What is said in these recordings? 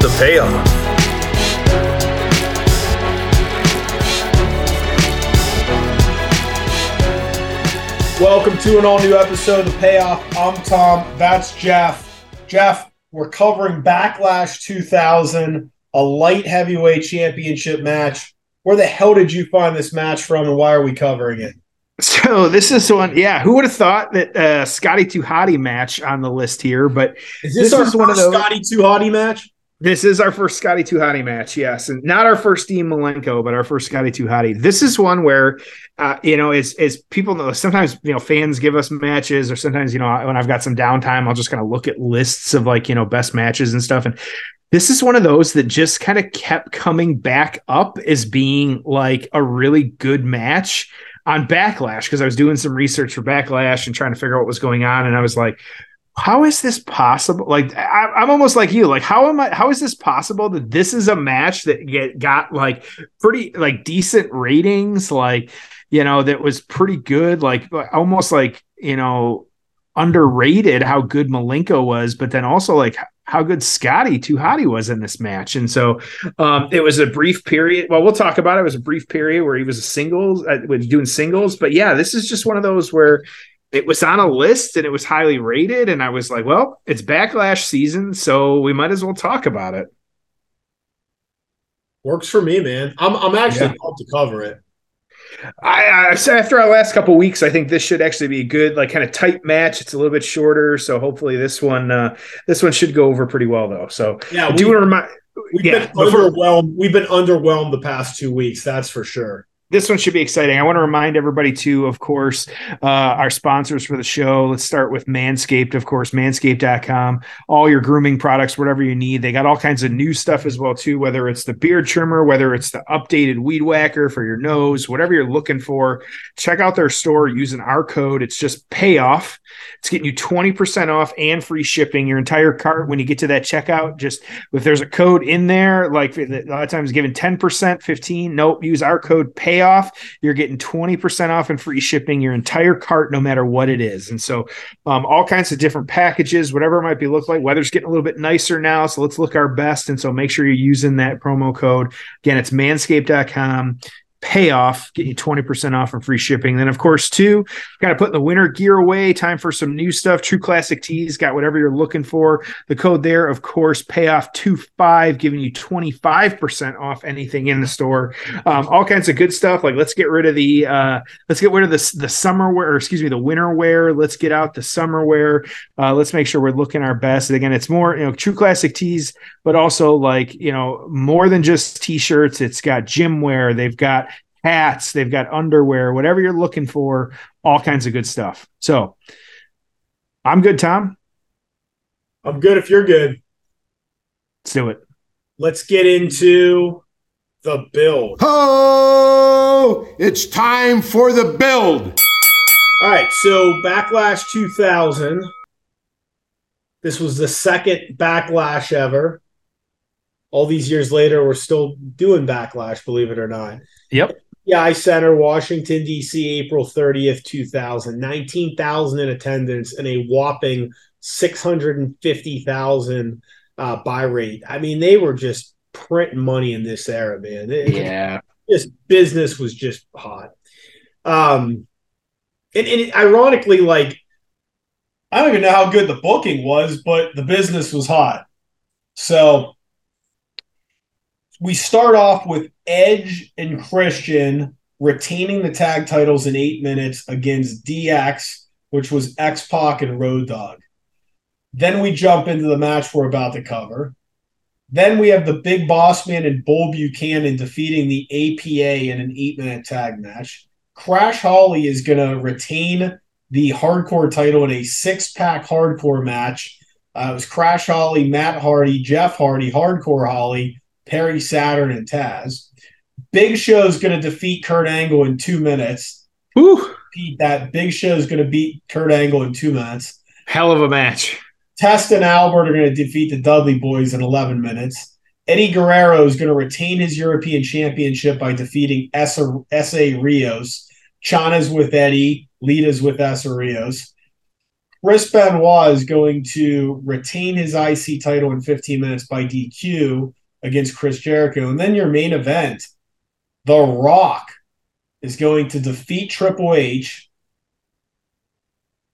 the payoff. Welcome to an all new episode of The Payoff. I'm Tom. That's Jeff. Jeff, we're covering Backlash 2000, a light heavyweight championship match. Where the hell did you find this match from and why are we covering it? So this is one, yeah. Who would have thought that uh, Scotty 2 Hotty match on the list here? But is this, this our is one of those Scotty 2 Hotty match? This is our first Scotty Hottie match, yes, and not our first Dean Malenko, but our first Scotty Hottie. This is one where, uh, you know, as as people know, sometimes you know fans give us matches, or sometimes you know when I've got some downtime, I'll just kind of look at lists of like you know best matches and stuff, and this is one of those that just kind of kept coming back up as being like a really good match on Backlash because I was doing some research for Backlash and trying to figure out what was going on, and I was like, how is this possible? Like I, am almost like you. Like how am I? How is this possible that this is a match that get got like pretty like decent ratings? Like you know that was pretty good. Like almost like you know underrated how good Malenko was, but then also like how good Scotty 2 Hotty was in this match. And so um, it was a brief period. Well, we'll talk about it. It was a brief period where he was a singles, uh, doing singles. But yeah, this is just one of those where it was on a list and it was highly rated. And I was like, well, it's backlash season, so we might as well talk about it. Works for me, man. I'm I'm actually yeah. pumped to cover it. I, I after our last couple weeks, I think this should actually be a good, like, kind of tight match. It's a little bit shorter, so hopefully this one, uh, this one should go over pretty well, though. So yeah, we, do want to remind. We've yeah, been underwhelmed. We've been underwhelmed the past two weeks. That's for sure this one should be exciting. I want to remind everybody too, of course, uh, our sponsors for the show. Let's start with Manscaped, of course, manscaped.com. All your grooming products, whatever you need. They got all kinds of new stuff as well too, whether it's the beard trimmer, whether it's the updated weed whacker for your nose, whatever you're looking for. Check out their store using our code. It's just payoff. It's getting you 20% off and free shipping your entire cart when you get to that checkout. Just if there's a code in there, like a lot of times given 10%, 15, nope, use our code pay payoff, you're getting 20% off and free shipping your entire cart, no matter what it is. And so, um, all kinds of different packages, whatever it might be look like. Weather's getting a little bit nicer now, so let's look our best. And so, make sure you're using that promo code. Again, it's manscaped.com payoff, get you 20% off and free shipping. Then, of course, too, got to put the winter gear away. Time for some new stuff. True Classic Tees got whatever you're looking for. The code there, of course, payoff 25, giving you 25% off anything in the store. Um, all kinds of good stuff. Like let's get rid of the uh, let's get rid of the the summer wear, or excuse me, the winter wear. Let's get out the summer wear. Uh, let's make sure we're looking our best. And again, it's more, you know, True Classic Tees, but also like, you know, more than just t-shirts. It's got gym wear. They've got hats, they've got underwear, whatever you're looking for, all kinds of good stuff. So I'm good, Tom. I'm good if you're good. Let's do it. Let's get into the build. Oh, it's time for the build. All right, so Backlash 2000. This was the second Backlash ever. All these years later, we're still doing Backlash, believe it or not. Yep. I Center, Washington, D.C., April 30th, 2000. 19,000 in attendance and a whopping 650,000 uh, buy rate. I mean, they were just printing money in this era, man. It, yeah. This business was just hot. Um, and, and ironically, like, I don't even know how good the booking was, but the business was hot. So we start off with Edge and Christian retaining the tag titles in eight minutes against DX, which was X-Pac and Road Dog. Then we jump into the match we're about to cover. Then we have the Big Boss Man and Bull Buchanan defeating the APA in an eight minute tag match. Crash Holly is going to retain the hardcore title in a six pack hardcore match Uh, it was Crash Holly, Matt Hardy, Jeff Hardy, Hardcore Holly, Perry Saturn, and Taz. Big Show's going to defeat Kurt Angle in two minutes. Whew. That Big Show's going to beat Kurt Angle in two minutes. Hell of a match. Test and Albert are going to defeat the Dudley Boyz in 11 minutes. Eddie Guerrero is going to retain his European Championship by defeating Essa Rios. Chyna's with Eddie, Lita's with Essa Rios. Chris Benoit is going to retain his IC title in 15 minutes by DQ against Chris Jericho. And then your main event, The Rock, is going to defeat Triple H.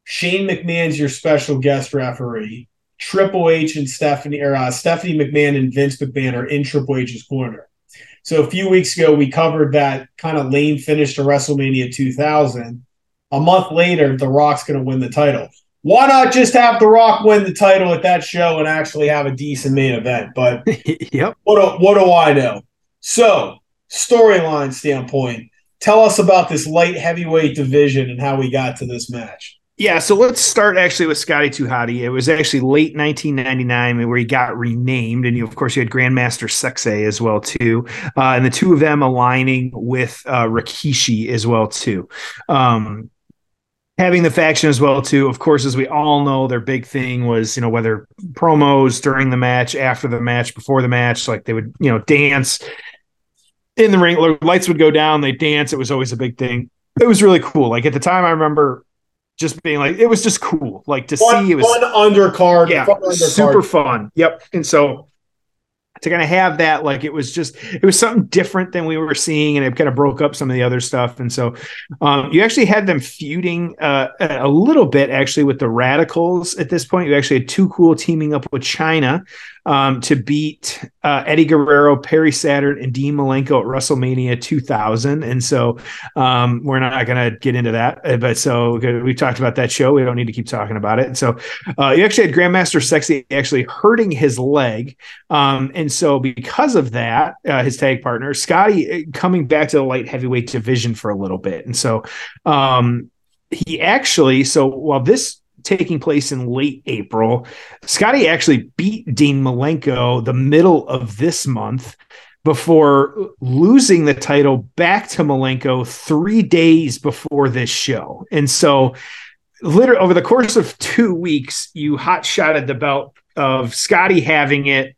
Shane McMahon's your special guest referee. Triple H and Stephanie or uh, Stephanie McMahon and Vince McMahon are in Triple H's corner. So a few weeks ago, we covered that kind of lame finish to WrestleMania 2000. A month later, The Rock's going to win the title. Why not just have The Rock win the title at that show and actually have a decent main event? But yep. What do, what do I know? So storyline standpoint, tell us about this light heavyweight division and how we got to this match. Yeah, so let's start actually with Scotty 2 Hotty. It was actually late 1999 where he got renamed, and you, of course you had Grandmaster Sexay as well too, uh, and the two of them aligning with uh, Rikishi as well too. Um, having the faction as well too. Of course, as we all know, their big thing was you know whether promos during the match, after the match, before the match, like they would you know dance in the ring. Lights would go down, they dance. It was always a big thing. It was really cool. Like at the time, I remember just being like it was just cool like to fun, see it was fun undercard yeah fun undercard. super fun yep and so to kind of have that like it was just it was something different than we were seeing and it kind of broke up some of the other stuff and so um, you actually had them feuding uh, a little bit actually with the radicals at this point you actually had Too Cool teaming up with Chyna um, to beat uh, Eddie Guerrero, Perry Saturn, and Dean Malenko at WrestleMania 2000. And so um, we're not going to get into that. Uh, but so we talked about that show. We don't need to keep talking about it. And so uh, you actually had Grandmaster Sexay actually hurting his leg. Um, and so because of that, uh, his tag partner, Scotty, uh, coming back to the light heavyweight division for a little bit. And so um, he actually, so while this taking place in late April. Scotty actually beat Dean Malenko the middle of this month before losing the title back to Malenko three days before this show. And so, literally, over the course of two weeks, you hot shotted the belt of Scotty having it,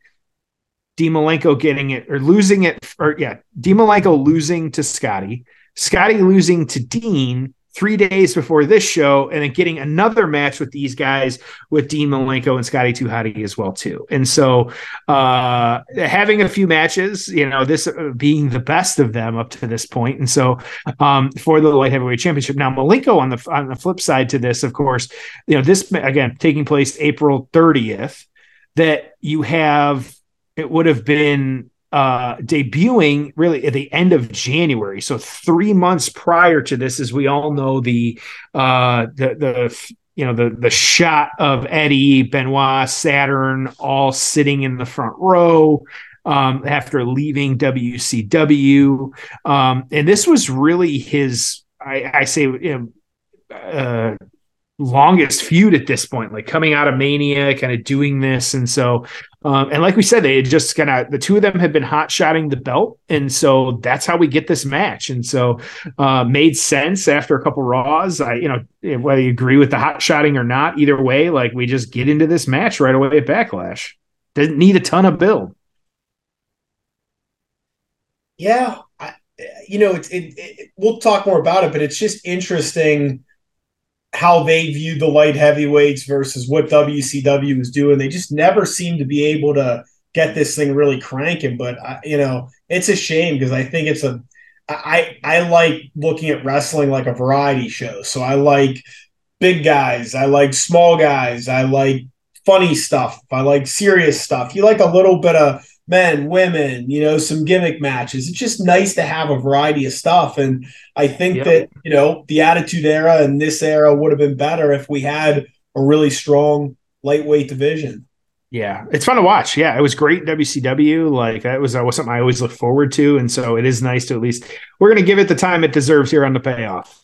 Dean Malenko getting it, or losing it, or yeah, Dean Malenko losing to Scotty, Scotty losing to Dean, three days before this show, and then getting another match with these guys with Dean Malenko and Scotty 2 Hotty as well too. And so, uh, having a few matches, you know, this uh, being the best of them up to this point, and so um, for the light heavyweight championship. Now, Malenko on the on the flip side to this, of course, you know, this again taking place April 30th. That you have, it would have been uh, debuting really at the end of January. So three months prior to this, as we all know, the uh, the the you know the the shot of Eddie Benoit Saturn all sitting in the front row. Um, after leaving WCW, um, and this was really his, I, I say, you know, uh, longest feud at this point, like coming out of Mania, kind of doing this. And so, um, and like we said, they just kind of the two of them had been hot shotting the belt, and so that's how we get this match. And so, uh, made sense after a couple Raws. I, you know, whether you agree with the hot shotting or not, either way, like we just get into this match right away at Backlash. Doesn't need a ton of build. Yeah, I, you know, it's it, it, we'll talk more about it, but it's just interesting how they view the light heavyweights versus what WCW was doing. They just never seem to be able to get this thing really cranking. But I, you know, it's a shame because I think it's a I I like looking at wrestling like a variety show. So I like big guys, I like small guys, I like funny stuff, I like serious stuff. You like a little bit of men, women, you know, some gimmick matches. It's just nice to have a variety of stuff. And I think yep. that, you know, the Attitude Era and this era would have been better if we had a really strong lightweight division. Yeah, it's fun to watch. Yeah, it was great WCW. Like that was, uh, was something I always look forward to, and so it is nice to at least we're going to give it the time it deserves here on the payoff.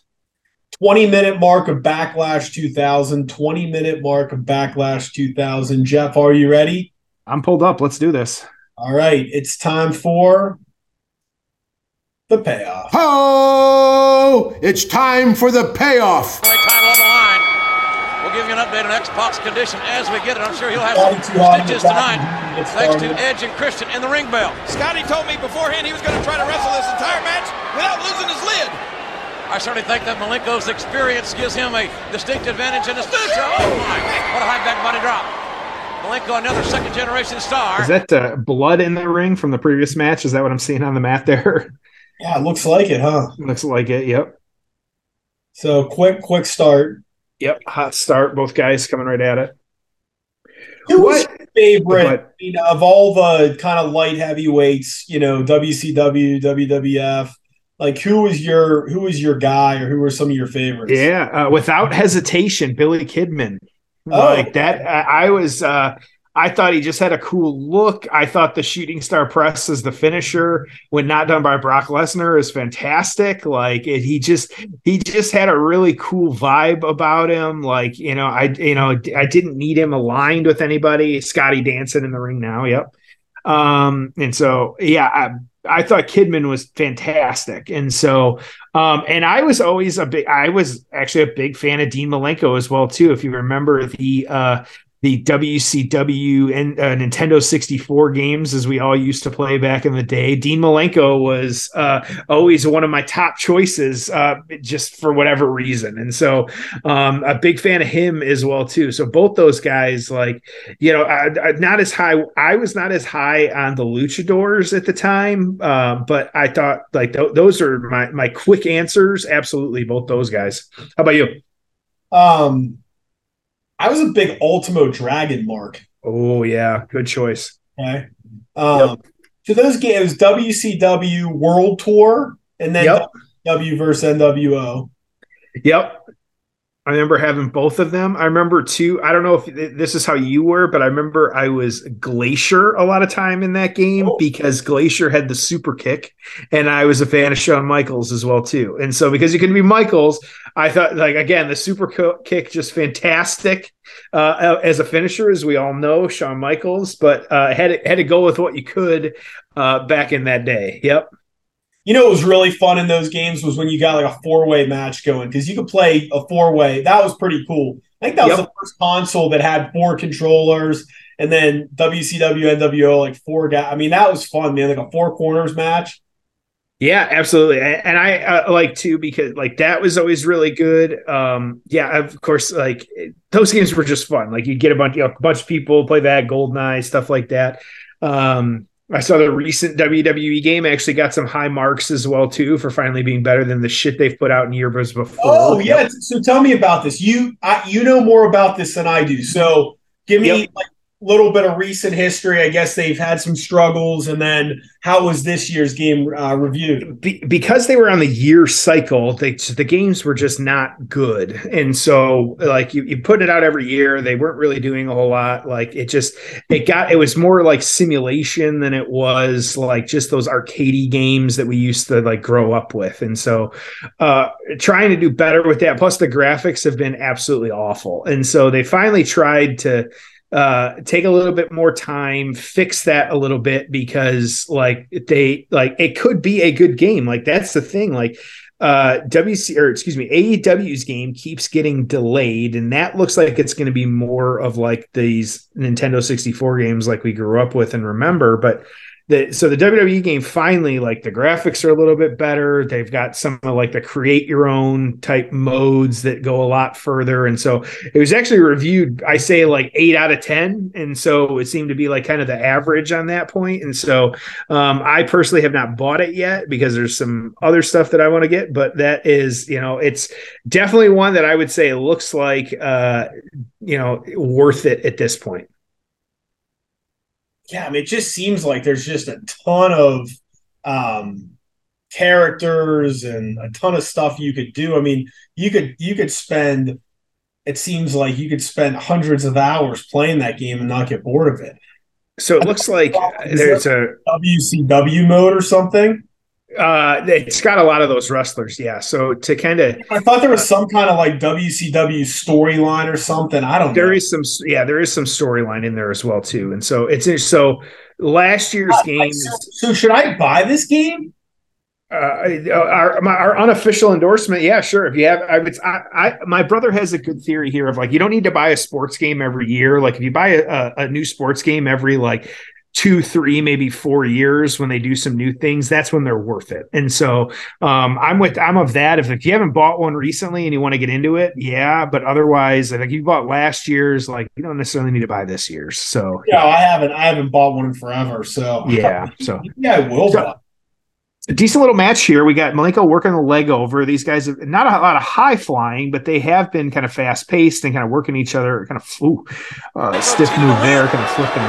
20 minute mark of Backlash 2000, 20 minute mark of Backlash 2000. Jeff, are you ready? I'm pulled up. Let's do this. All right, it's time for the payoff. Oh, it's time for the payoff. title on the line. We'll give you an update on X-Pac's condition as we get it. I'm sure he'll have some too hot in stitches tonight. and Thanks to. Edge and Christian in the ring bell. Scotty told me beforehand he was going to try to wrestle this entire match without losing his lid. I certainly think that Malenko's experience gives him a distinct advantage in this match. Oh my! What a high back body drop. Malenko, another second generation star. Is that uh, blood in the ring from the previous match? Is that what I'm seeing on the mat there? Yeah, it looks like it, huh? Looks like it. Yep. So quick, quick start. Yep. Hot start. Both guys coming right at it. Who was What? your favorite What? I mean, of all the kind of light heavyweights? You know, WCW, WWF. Like, who was your who was your guy, or who were some of your favorites? Yeah. Uh, without hesitation, Billy Kidman. Oh. Like that. I, I was. Uh, I thought he just had a cool look. I thought the shooting star press as the finisher, when not done by Brock Lesnar, is fantastic. Like it, he just he just had a really cool vibe about him. Like you know, I you know I didn't need him aligned with anybody. Scotty dancing in the ring now. Yep. Um, and so yeah, I, I thought Kidman was fantastic. And so um, and I was always a big I was actually a big fan of Dean Malenko as well, too. If you remember the uh the WCW and uh, Nintendo 64 games as we all used to play back in the day. Dean Malenko was uh, always one of my top choices, uh, just for whatever reason. And so, um, a big fan of him as well too. So both those guys, like you know, I, I, not as high. I was not as high on the Luchadors at the time, uh, but I thought like th- those are my my quick answers. Absolutely, both those guys. How about you? Um, I was a big Ultimo Dragon mark. Oh yeah, good choice. Okay. Um, so those games, WCW World Tour, and then Yep. W versus NWO. Yep. I remember having both of them. I remember too. I don't know if this is how you were, but I remember I was Glacier a lot of time in that game Oh. because Glacier had the super kick, and I was a fan of Shawn Michaels as well too. And so because you can be Michaels, I thought like again the super kick just fantastic uh, as a finisher, as we all know, Shawn Michaels. But uh, had to, had to go with what you could uh, back in that day. Yep. You know, what was really fun in those games was when you got like a four way match going because you could play a four way. That was pretty cool. I think that was the first console that had four controllers, and then WCW NWO like four guys. I mean, that was fun, man. Like a four corners match. Yeah, absolutely. And I uh, like too because like that was always really good. Um yeah, of course like those games were just fun. Like you get a bunch you know, a bunch of people play that Goldeneye stuff like that. Um I saw the recent WWE game actually got some high marks as well too for finally being better than the shit they've put out in years before. Oh yeah. So tell me about this. You I, you know more about this than I do. So give me Yep. like little bit of recent history. I guess they've had some struggles, and then how was this year's game uh, reviewed? Be- because they were on the year cycle, they, the games were just not good, and so like you, you put it out every year, they weren't really doing a whole lot. Like it just it got it was more like simulation than it was like just those arcadey games that we used to like grow up with, and so uh trying to do better with that. Plus the graphics have been absolutely awful, and so they finally tried to uh take a little bit more time fix that a little bit because like they like it could be a good game. Like that's the thing. Like uh WC or excuse me AEW's game keeps getting delayed and that looks like it's going to be more of like these Nintendo 64 games like we grew up with and remember but the so the WWE game finally like the graphics are a little bit better. They've got some of like the create your own type modes that go a lot further. And so it was actually reviewed, I say like eight out of ten. And so it seemed to be like kind of the average on that point. And so um I personally have not bought it yet because there's some other stuff that I want to get, but that is, you know, it's definitely one that I would say looks like uh you know worth it at this point. Yeah, I mean, it just seems like there's just a ton of um, characters and a ton of stuff you could do. I mean, you could you could spend. It seems like you could spend hundreds of hours playing that game and not get bored of it. So it looks like there's a WCW mode or something. Uh, it's got a lot of those wrestlers, yeah. So to kind of I thought there was some kind of like WCW storyline or something. I don't there know. is some yeah there is some storyline in there as well too, and so it's so last year's game so, so should I buy this game? uh, our my, our unofficial endorsement. Yeah, sure. If you have, I, it's, I, I my brother has a good theory here of like you don't need to buy a sports game every year. Like if you buy a, a, a new sports game every like two, three, maybe four years when they do some new things, that's when they're worth it. And so um, I'm with I'm of that. If, if you haven't bought one recently and you want to get into it, yeah. But otherwise, I think you bought last year's, like you don't necessarily need to buy this year's. So yeah, I haven't. I haven't bought one in forever. So yeah. So yeah, I will So- a decent little match here. We got Malenko working the leg over. These guys have not a lot of high flying, but they have been kind of fast paced and kind of working each other. Kind of ooh, uh, stiff move there, kind of flipping.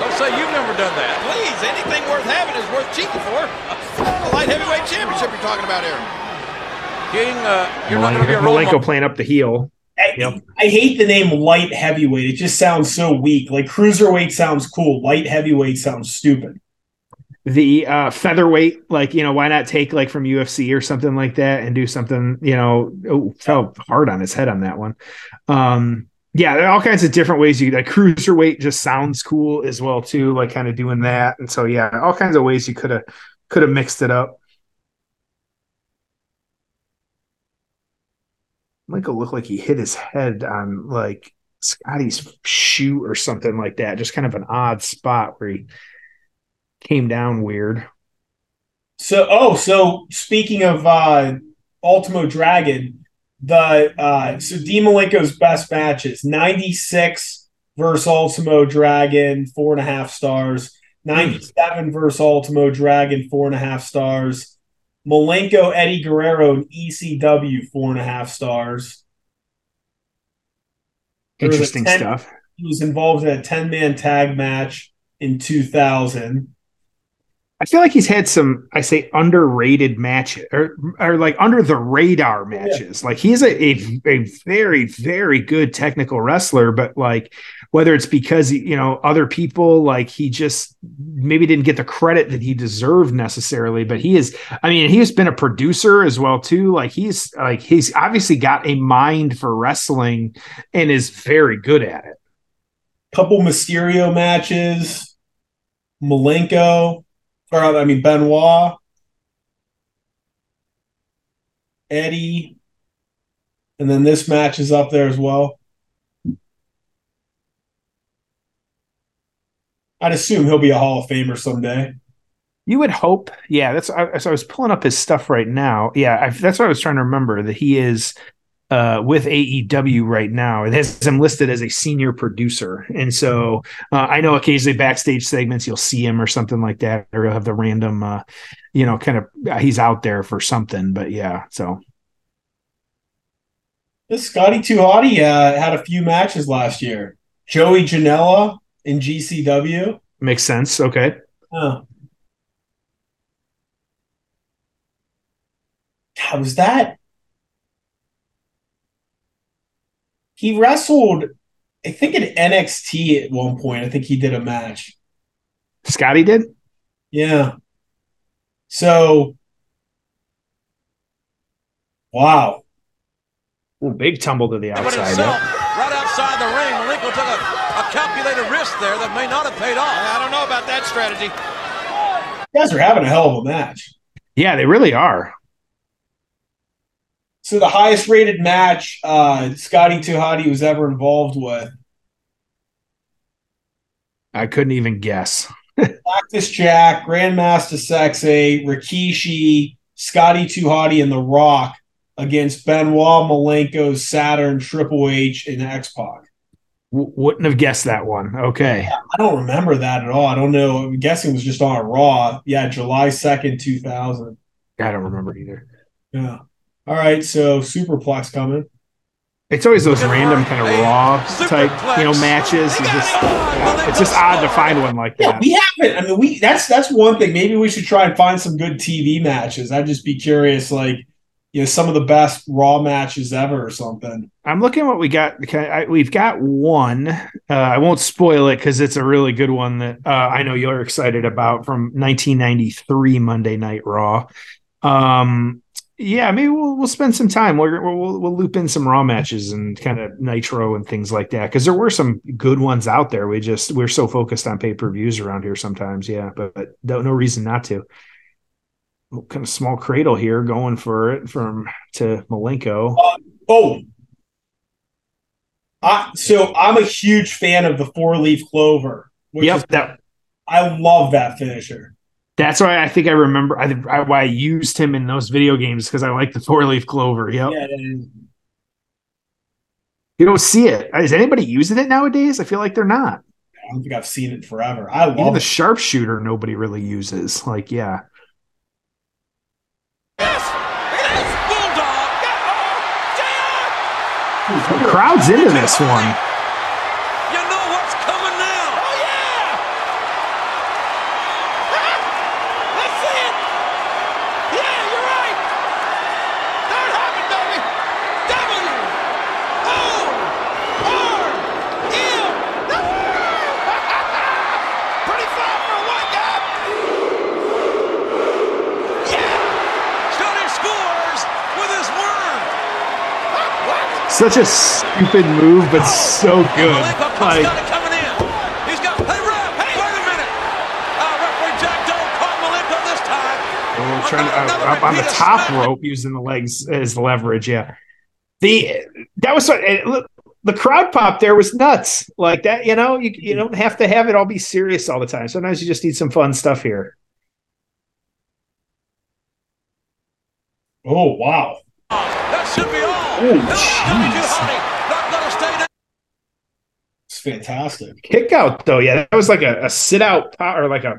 Don't say you've never done that. Please, anything worth having is worth cheating for. A light heavyweight championship you're talking about here. King, uh, you're not going to be a role Malenko playing up the heel. I, Yep. I hate the name light heavyweight. It just sounds so weak. Like cruiserweight sounds cool. Light heavyweight sounds stupid. The uh, featherweight, like you know, why not take like from UFC or something like that and do something? You know, oh, fell hard on his head on that one. Um, yeah, there are all kinds of different ways you like cruiserweight just sounds cool as well too, like kind of doing that. And so yeah, all kinds of ways you could have could have mixed it up. Michael looked like he hit his head on like Scotty's shoe or something like that. Just kind of an odd spot where he came down weird. So, oh, so speaking of uh, Ultimo Dragon, the uh, so D Malenko's best matches 96 versus Ultimo Dragon, four and a half stars. 97 versus Ultimo Dragon, four and a half stars. Malenko Eddie Guerrero and ECW, four and a half stars. There was a Interesting 10 stuff. He was involved in a 10 man tag match in 2000. I feel like he's had some, I say, underrated matches or, or like under the radar matches. Like he's a, a, a very, very good technical wrestler, but like whether it's because, you know, other people, like he just maybe didn't get the credit that he deserved necessarily, but he is, I mean, he has been a producer as well, too. Like he's like, he's obviously got a mind for wrestling and is very good at it. couple Mysterio matches, Malenko, or I mean Benoit, Eddie, and then this match is up there as well. I'd assume he'll be a Hall of Famer someday. You would hope, yeah. That's I, so I was pulling up his stuff right now. Yeah, I, that's what I was trying to remember that he is uh, with AEW right now. It has him listed as a senior producer, and so uh, I know occasionally backstage segments you'll see him or something like that, or he'll have the random, uh, you know, kind of uh, he's out there for something. But yeah, so This Scotty 2 Hotty uh, had a few matches last year. Joey Janela in GCW. makes sense. Okay, Huh. Was that? He wrestled, I think, in NXT at one point. I think he did a match. Scotty did. Yeah. So, wow. Ooh, big tumble to the outside. himself, yeah. right outside the ring, Malenko took a, a calculated risk there that may not have paid off. I don't know about that strategy. You guys are having a hell of a match. yeah, they really are. So, the highest rated match uh, Scotty Hottie was ever involved with I couldn't even guess. Cactus Jack, Grandmaster Sexay, Rikishi, Scotty Hottie, and The Rock against Benoit, Malenko, Saturn, Triple H, and X-Pac. W- wouldn't have guessed that one. Okay. I don't remember that at all. I don't know. I'm guessing it was just on a Raw. Yeah, July 2nd, 2000. I don't remember either. Yeah. All right, so Superplex coming. It's always those random kind of raw type, you know, matches. It's just, yeah, it's just odd to find one like Yeah, that. we haven't. I mean, we that's that's one thing. Maybe we should try and find some good TV matches. I'd just be curious, like you know some of the best Raw matches ever or something. I'm looking what we got. okay, I- We've got one. Uh, I won't spoil it because it's a really good one that uh, I know you're excited about from 1993 Monday Night Raw. Um, yeah, maybe we'll we'll spend some time. We're, we'll we'll loop in some Raw matches and kind of Nitro and things like that because there were some good ones out there. We just we're so focused on pay per views around here sometimes. Yeah, but, but no, no reason not to. Kind of small cradle here, going for it from to Malenko. Uh, oh, I, so I'm a huge fan of the four leaf clover. Which Yep, is, that I love that finisher. That's why I think I remember I, I why I used him in those video games because I like the four leaf clover. Yep. Yeah, yeah, You don't see it. Uh, is anybody using it nowadays? I feel like they're not. I don't think I've seen it forever. I Even love the it. sharpshooter, nobody really uses. Like, yeah. Yes! Look at this! Bulldog! Yeah! Oh, JR! The crowd's into this one. You know what's coming now! Oh, yeah! Let's see it! Yeah, you're right! There it happened, baby! W! O! R! M! Pretty far for a white guy! Yeah! Scotty scores with his worm! What? Such a stupid move, but so good. Like, Scotty coming in. He's got, hey, ref, hey, wait a minute! Uh, referee Jack Doan caught Malenko this time. oh, trying to, uh, up on the top rope using the legs as leverage. Yeah. The that was what it, look, the crowd pop there was nuts. Like that, you know, you, you don't have to have it all be serious all the time. Sometimes you just need some fun stuff here. Oh wow. That should be all. Oh, no, W too jeez. hotty. Not gonna stay down. It's fantastic. Kick out though, yeah, that was like a, a sit out power, or like a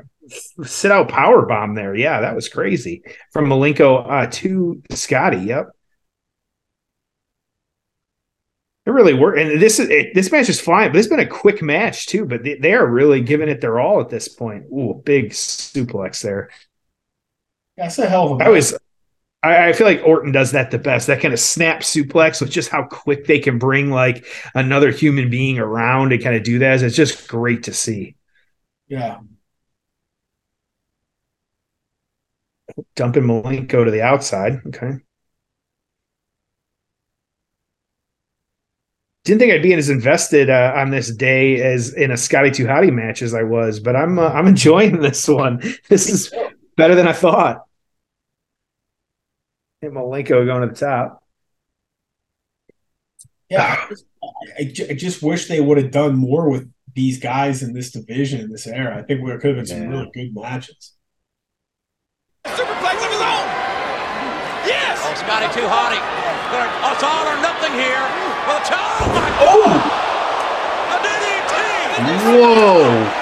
sit out power bomb there. Yeah, that was crazy from Malenko uh, to Scotty. Yep, it really worked. And this is it, this match is flying, but it's been a quick match too. But they, they are really giving it their all at this point. Ooh, big suplex there. That's a hell of a I was. I, I feel like Orton does that the best. That kind of snap suplex with just how quick they can bring like another human being around and kind of do that. It's just great to see. yeah. dumping Malenko to the outside. Okay. Didn't think I'd be as invested uh, on this day as in a Scotty Too match as I was, but I'm uh, I'm enjoying this one. This is better than I thought. And Malenko going to the top. Yeah, I just, I, I just wish they would have done more with these guys in this division in this era. I think there could have been some Yeah. really good matches. Superplex of his own! Yes! Oh, Scotty 2 Hotty. Gonna- oh, It's all or nothing here. Well, oh my Oh, a DDT. Whoa!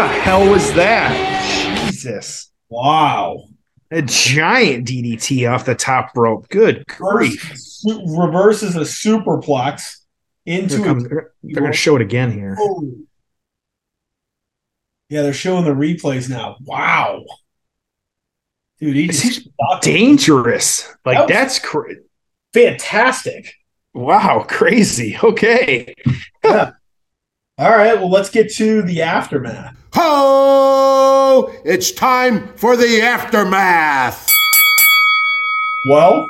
The hell was that? Jesus. wow! A giant DDT off the top rope. Good grief. Su- reverses a superplex into comes- a they're going to show it again here. Oh. Yeah, they're showing the replays now. Wow. Dude, he This just is dangerous. Like That that's cra- fantastic. wow, crazy. Okay. All right, well, let's get to the aftermath. Ho! It's time for the aftermath. Well,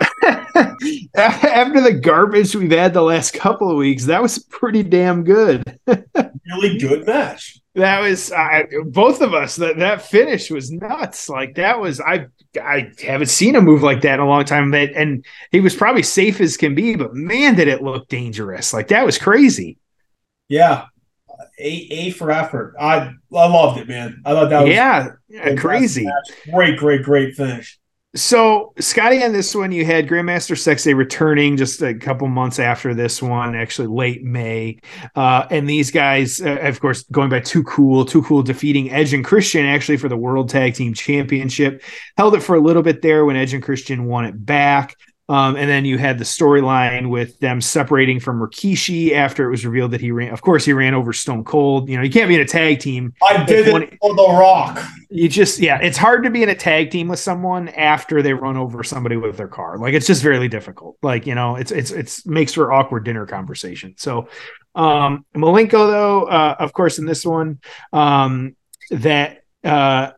After the garbage we've had the last couple of weeks, that was pretty damn good. really good match. That was I, both of us. That that finish was nuts. Like that was I I haven't seen a move like that in a long time. That and he was probably safe as can be, but man, did it look dangerous. Like that was crazy. Yeah. A A for effort. I I loved it, man. I thought that was yeah, a crazy. Great, great, great finish. So, Scotty, on this one, you had Grandmaster Sexay returning just a couple months after this one, actually late May. Uh, and these guys, uh, of course, going by Too Cool, Too Cool defeating Edge and Christian actually for the World Tag Team Championship. Held it for a little bit there when Edge and Christian won it back. Um, and then you had the storyline with them separating from Rikishi after it was revealed that he ran. Of course, he ran over Stone Cold. You know, you can't be in a tag team. I did one- it for The Rock. You just, yeah, it's hard to be in a tag team with someone after they run over somebody with their car. Like it's just very difficult. Like you know, it's it's it's makes for awkward dinner conversation. So, um, Malenko though, uh, of course, in this one, um, that uh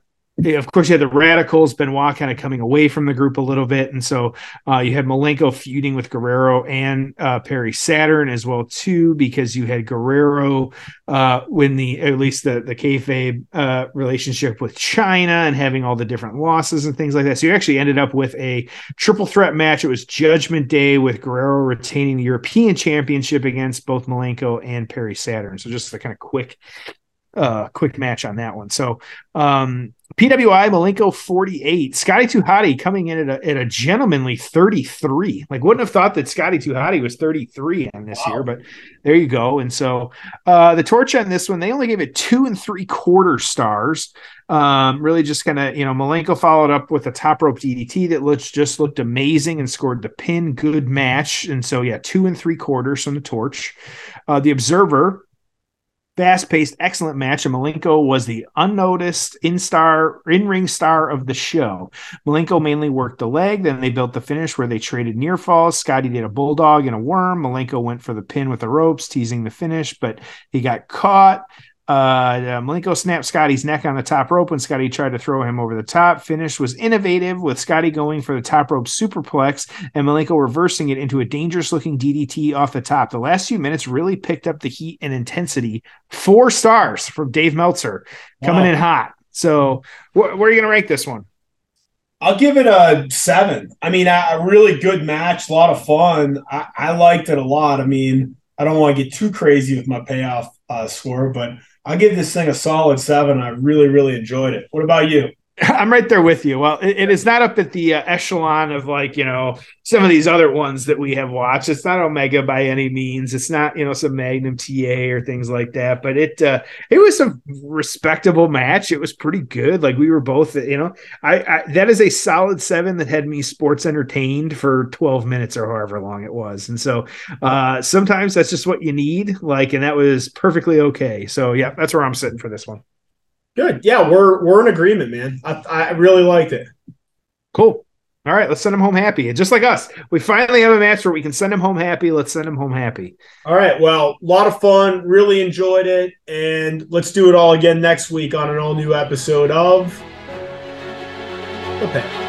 of course, you had the radicals, Benoit kind of coming away from the group a little bit, and so uh, you had Malenko feuding with Guerrero and uh, Perry Saturn as well too, because you had Guerrero uh, when the at least the the kayfabe uh, relationship with Chyna and having all the different losses and things like that. So you actually ended up with a triple threat match. It was Judgment Day with Guerrero retaining the European Championship against both Malenko and Perry Saturn. So just a kind of quick uh quick match on that one. So um PWI Malenko 48, Scotty 2 Hotty coming in at a, at a gentlemanly 33. Like wouldn't have thought that Scotty 2 Hotty was 33 on this Wow. year, but there you go. And so uh the torch on this one, they only gave it two and three quarter stars. Um, really just kind of, you know, Malenko followed up with a top rope DDT that looks just looked amazing and scored the pin. Good match. And so yeah, two and three quarters from the torch. Uh the observer fast paced, excellent match. And Malenko was the unnoticed in star, in ring star of the show. Malenko mainly worked the leg. Then they built the finish where they traded near falls. Scotty did a bulldog and a worm. Malenko went for the pin with the ropes, teasing the finish, but he got caught. Uh, Malenko snapped Scotty's neck on the top rope when Scotty tried to throw him over the top. Finish was innovative with Scotty going for the top rope superplex and Malenko reversing it into a dangerous looking DDT off the top. The last few minutes really picked up the heat and intensity. Four stars from Dave Meltzer coming Wow. in hot. So, wh- where are you going to rank this one? I'll give it a seven. I mean, a, a really good match, a lot of fun. I, I liked it a lot. I mean, I don't want to get too crazy with my payoff uh, score, but I'll give this thing a solid seven. I really, really enjoyed it. What about you? I'm right there with you. Well, it, it is not up at the uh, echelon of like, you know, some of these other ones that we have watched. It's not Omega by any means. It's not, you know, some Magnum TA or things like that, but it, uh, it was a respectable match. It was pretty good. Like we were both, you know, I, I that is a solid seven that had me sports entertained for 12 minutes or however long it was. And so, uh, sometimes that's just what you need. Like, and that was perfectly okay. So yeah, that's where I'm sitting for this one. Good. Yeah, we're we're in agreement, man. I, I really liked it. Cool. All right, let's send him home happy. And just like us, we finally have a match where we can send him home happy. Let's send him home happy. All right. Well, a lot of fun. Really enjoyed it. And let's do it all again next week on an all new episode of The Pen.